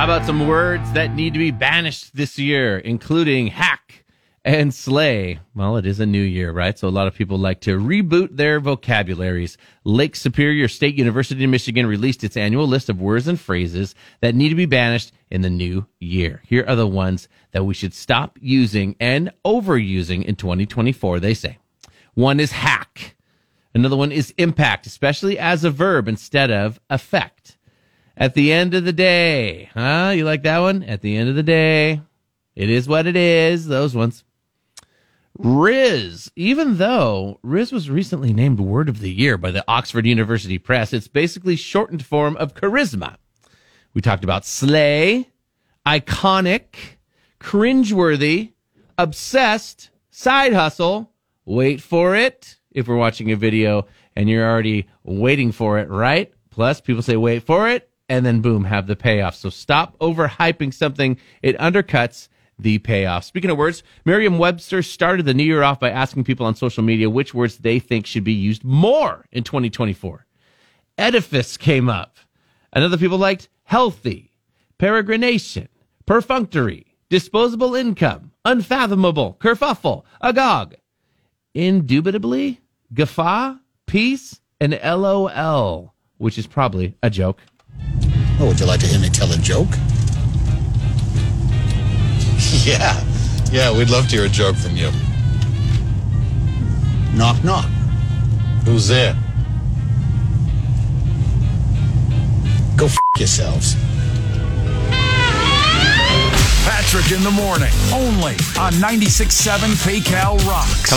How about some words that need to be banished this year, including hack and slay? Well, it is a new year, right? So a lot of people like to reboot their vocabularies. Lake Superior State University in Michigan released its annual list of words and phrases that need to be banished in the new year. Here are the ones that we should stop using and overusing in 2024, they say. One is hack. Another one is impact, especially as a verb instead of effect. At the end of the day, huh? You like that one? At the end of the day, it is what it is. Those ones. Rizz, even though Rizz was recently named Word of the Year by the Oxford University Press, it's basically shortened form of charisma. We talked about slay, iconic, cringeworthy, obsessed, side hustle, wait for it. If we're watching a video and you're already waiting for it, right? Plus, people say wait for it and then boom, have the payoff. So stop overhyping something. It undercuts the payoff. Speaking of words, Merriam Webster started the new year off by asking people on social media which words they think should be used more in 2024. Edifice came up. And other people liked healthy, peregrination, perfunctory, disposable income, unfathomable, kerfuffle, agog, indubitably, guffaw, peace, and LOL, which is probably a joke. Oh, would you like to hear me tell a joke? Yeah. Yeah, we'd love to hear a joke from you. Knock, knock. Who's there? Go f yourselves. Patrick in the morning, only on 96.7 KCAL Rocks.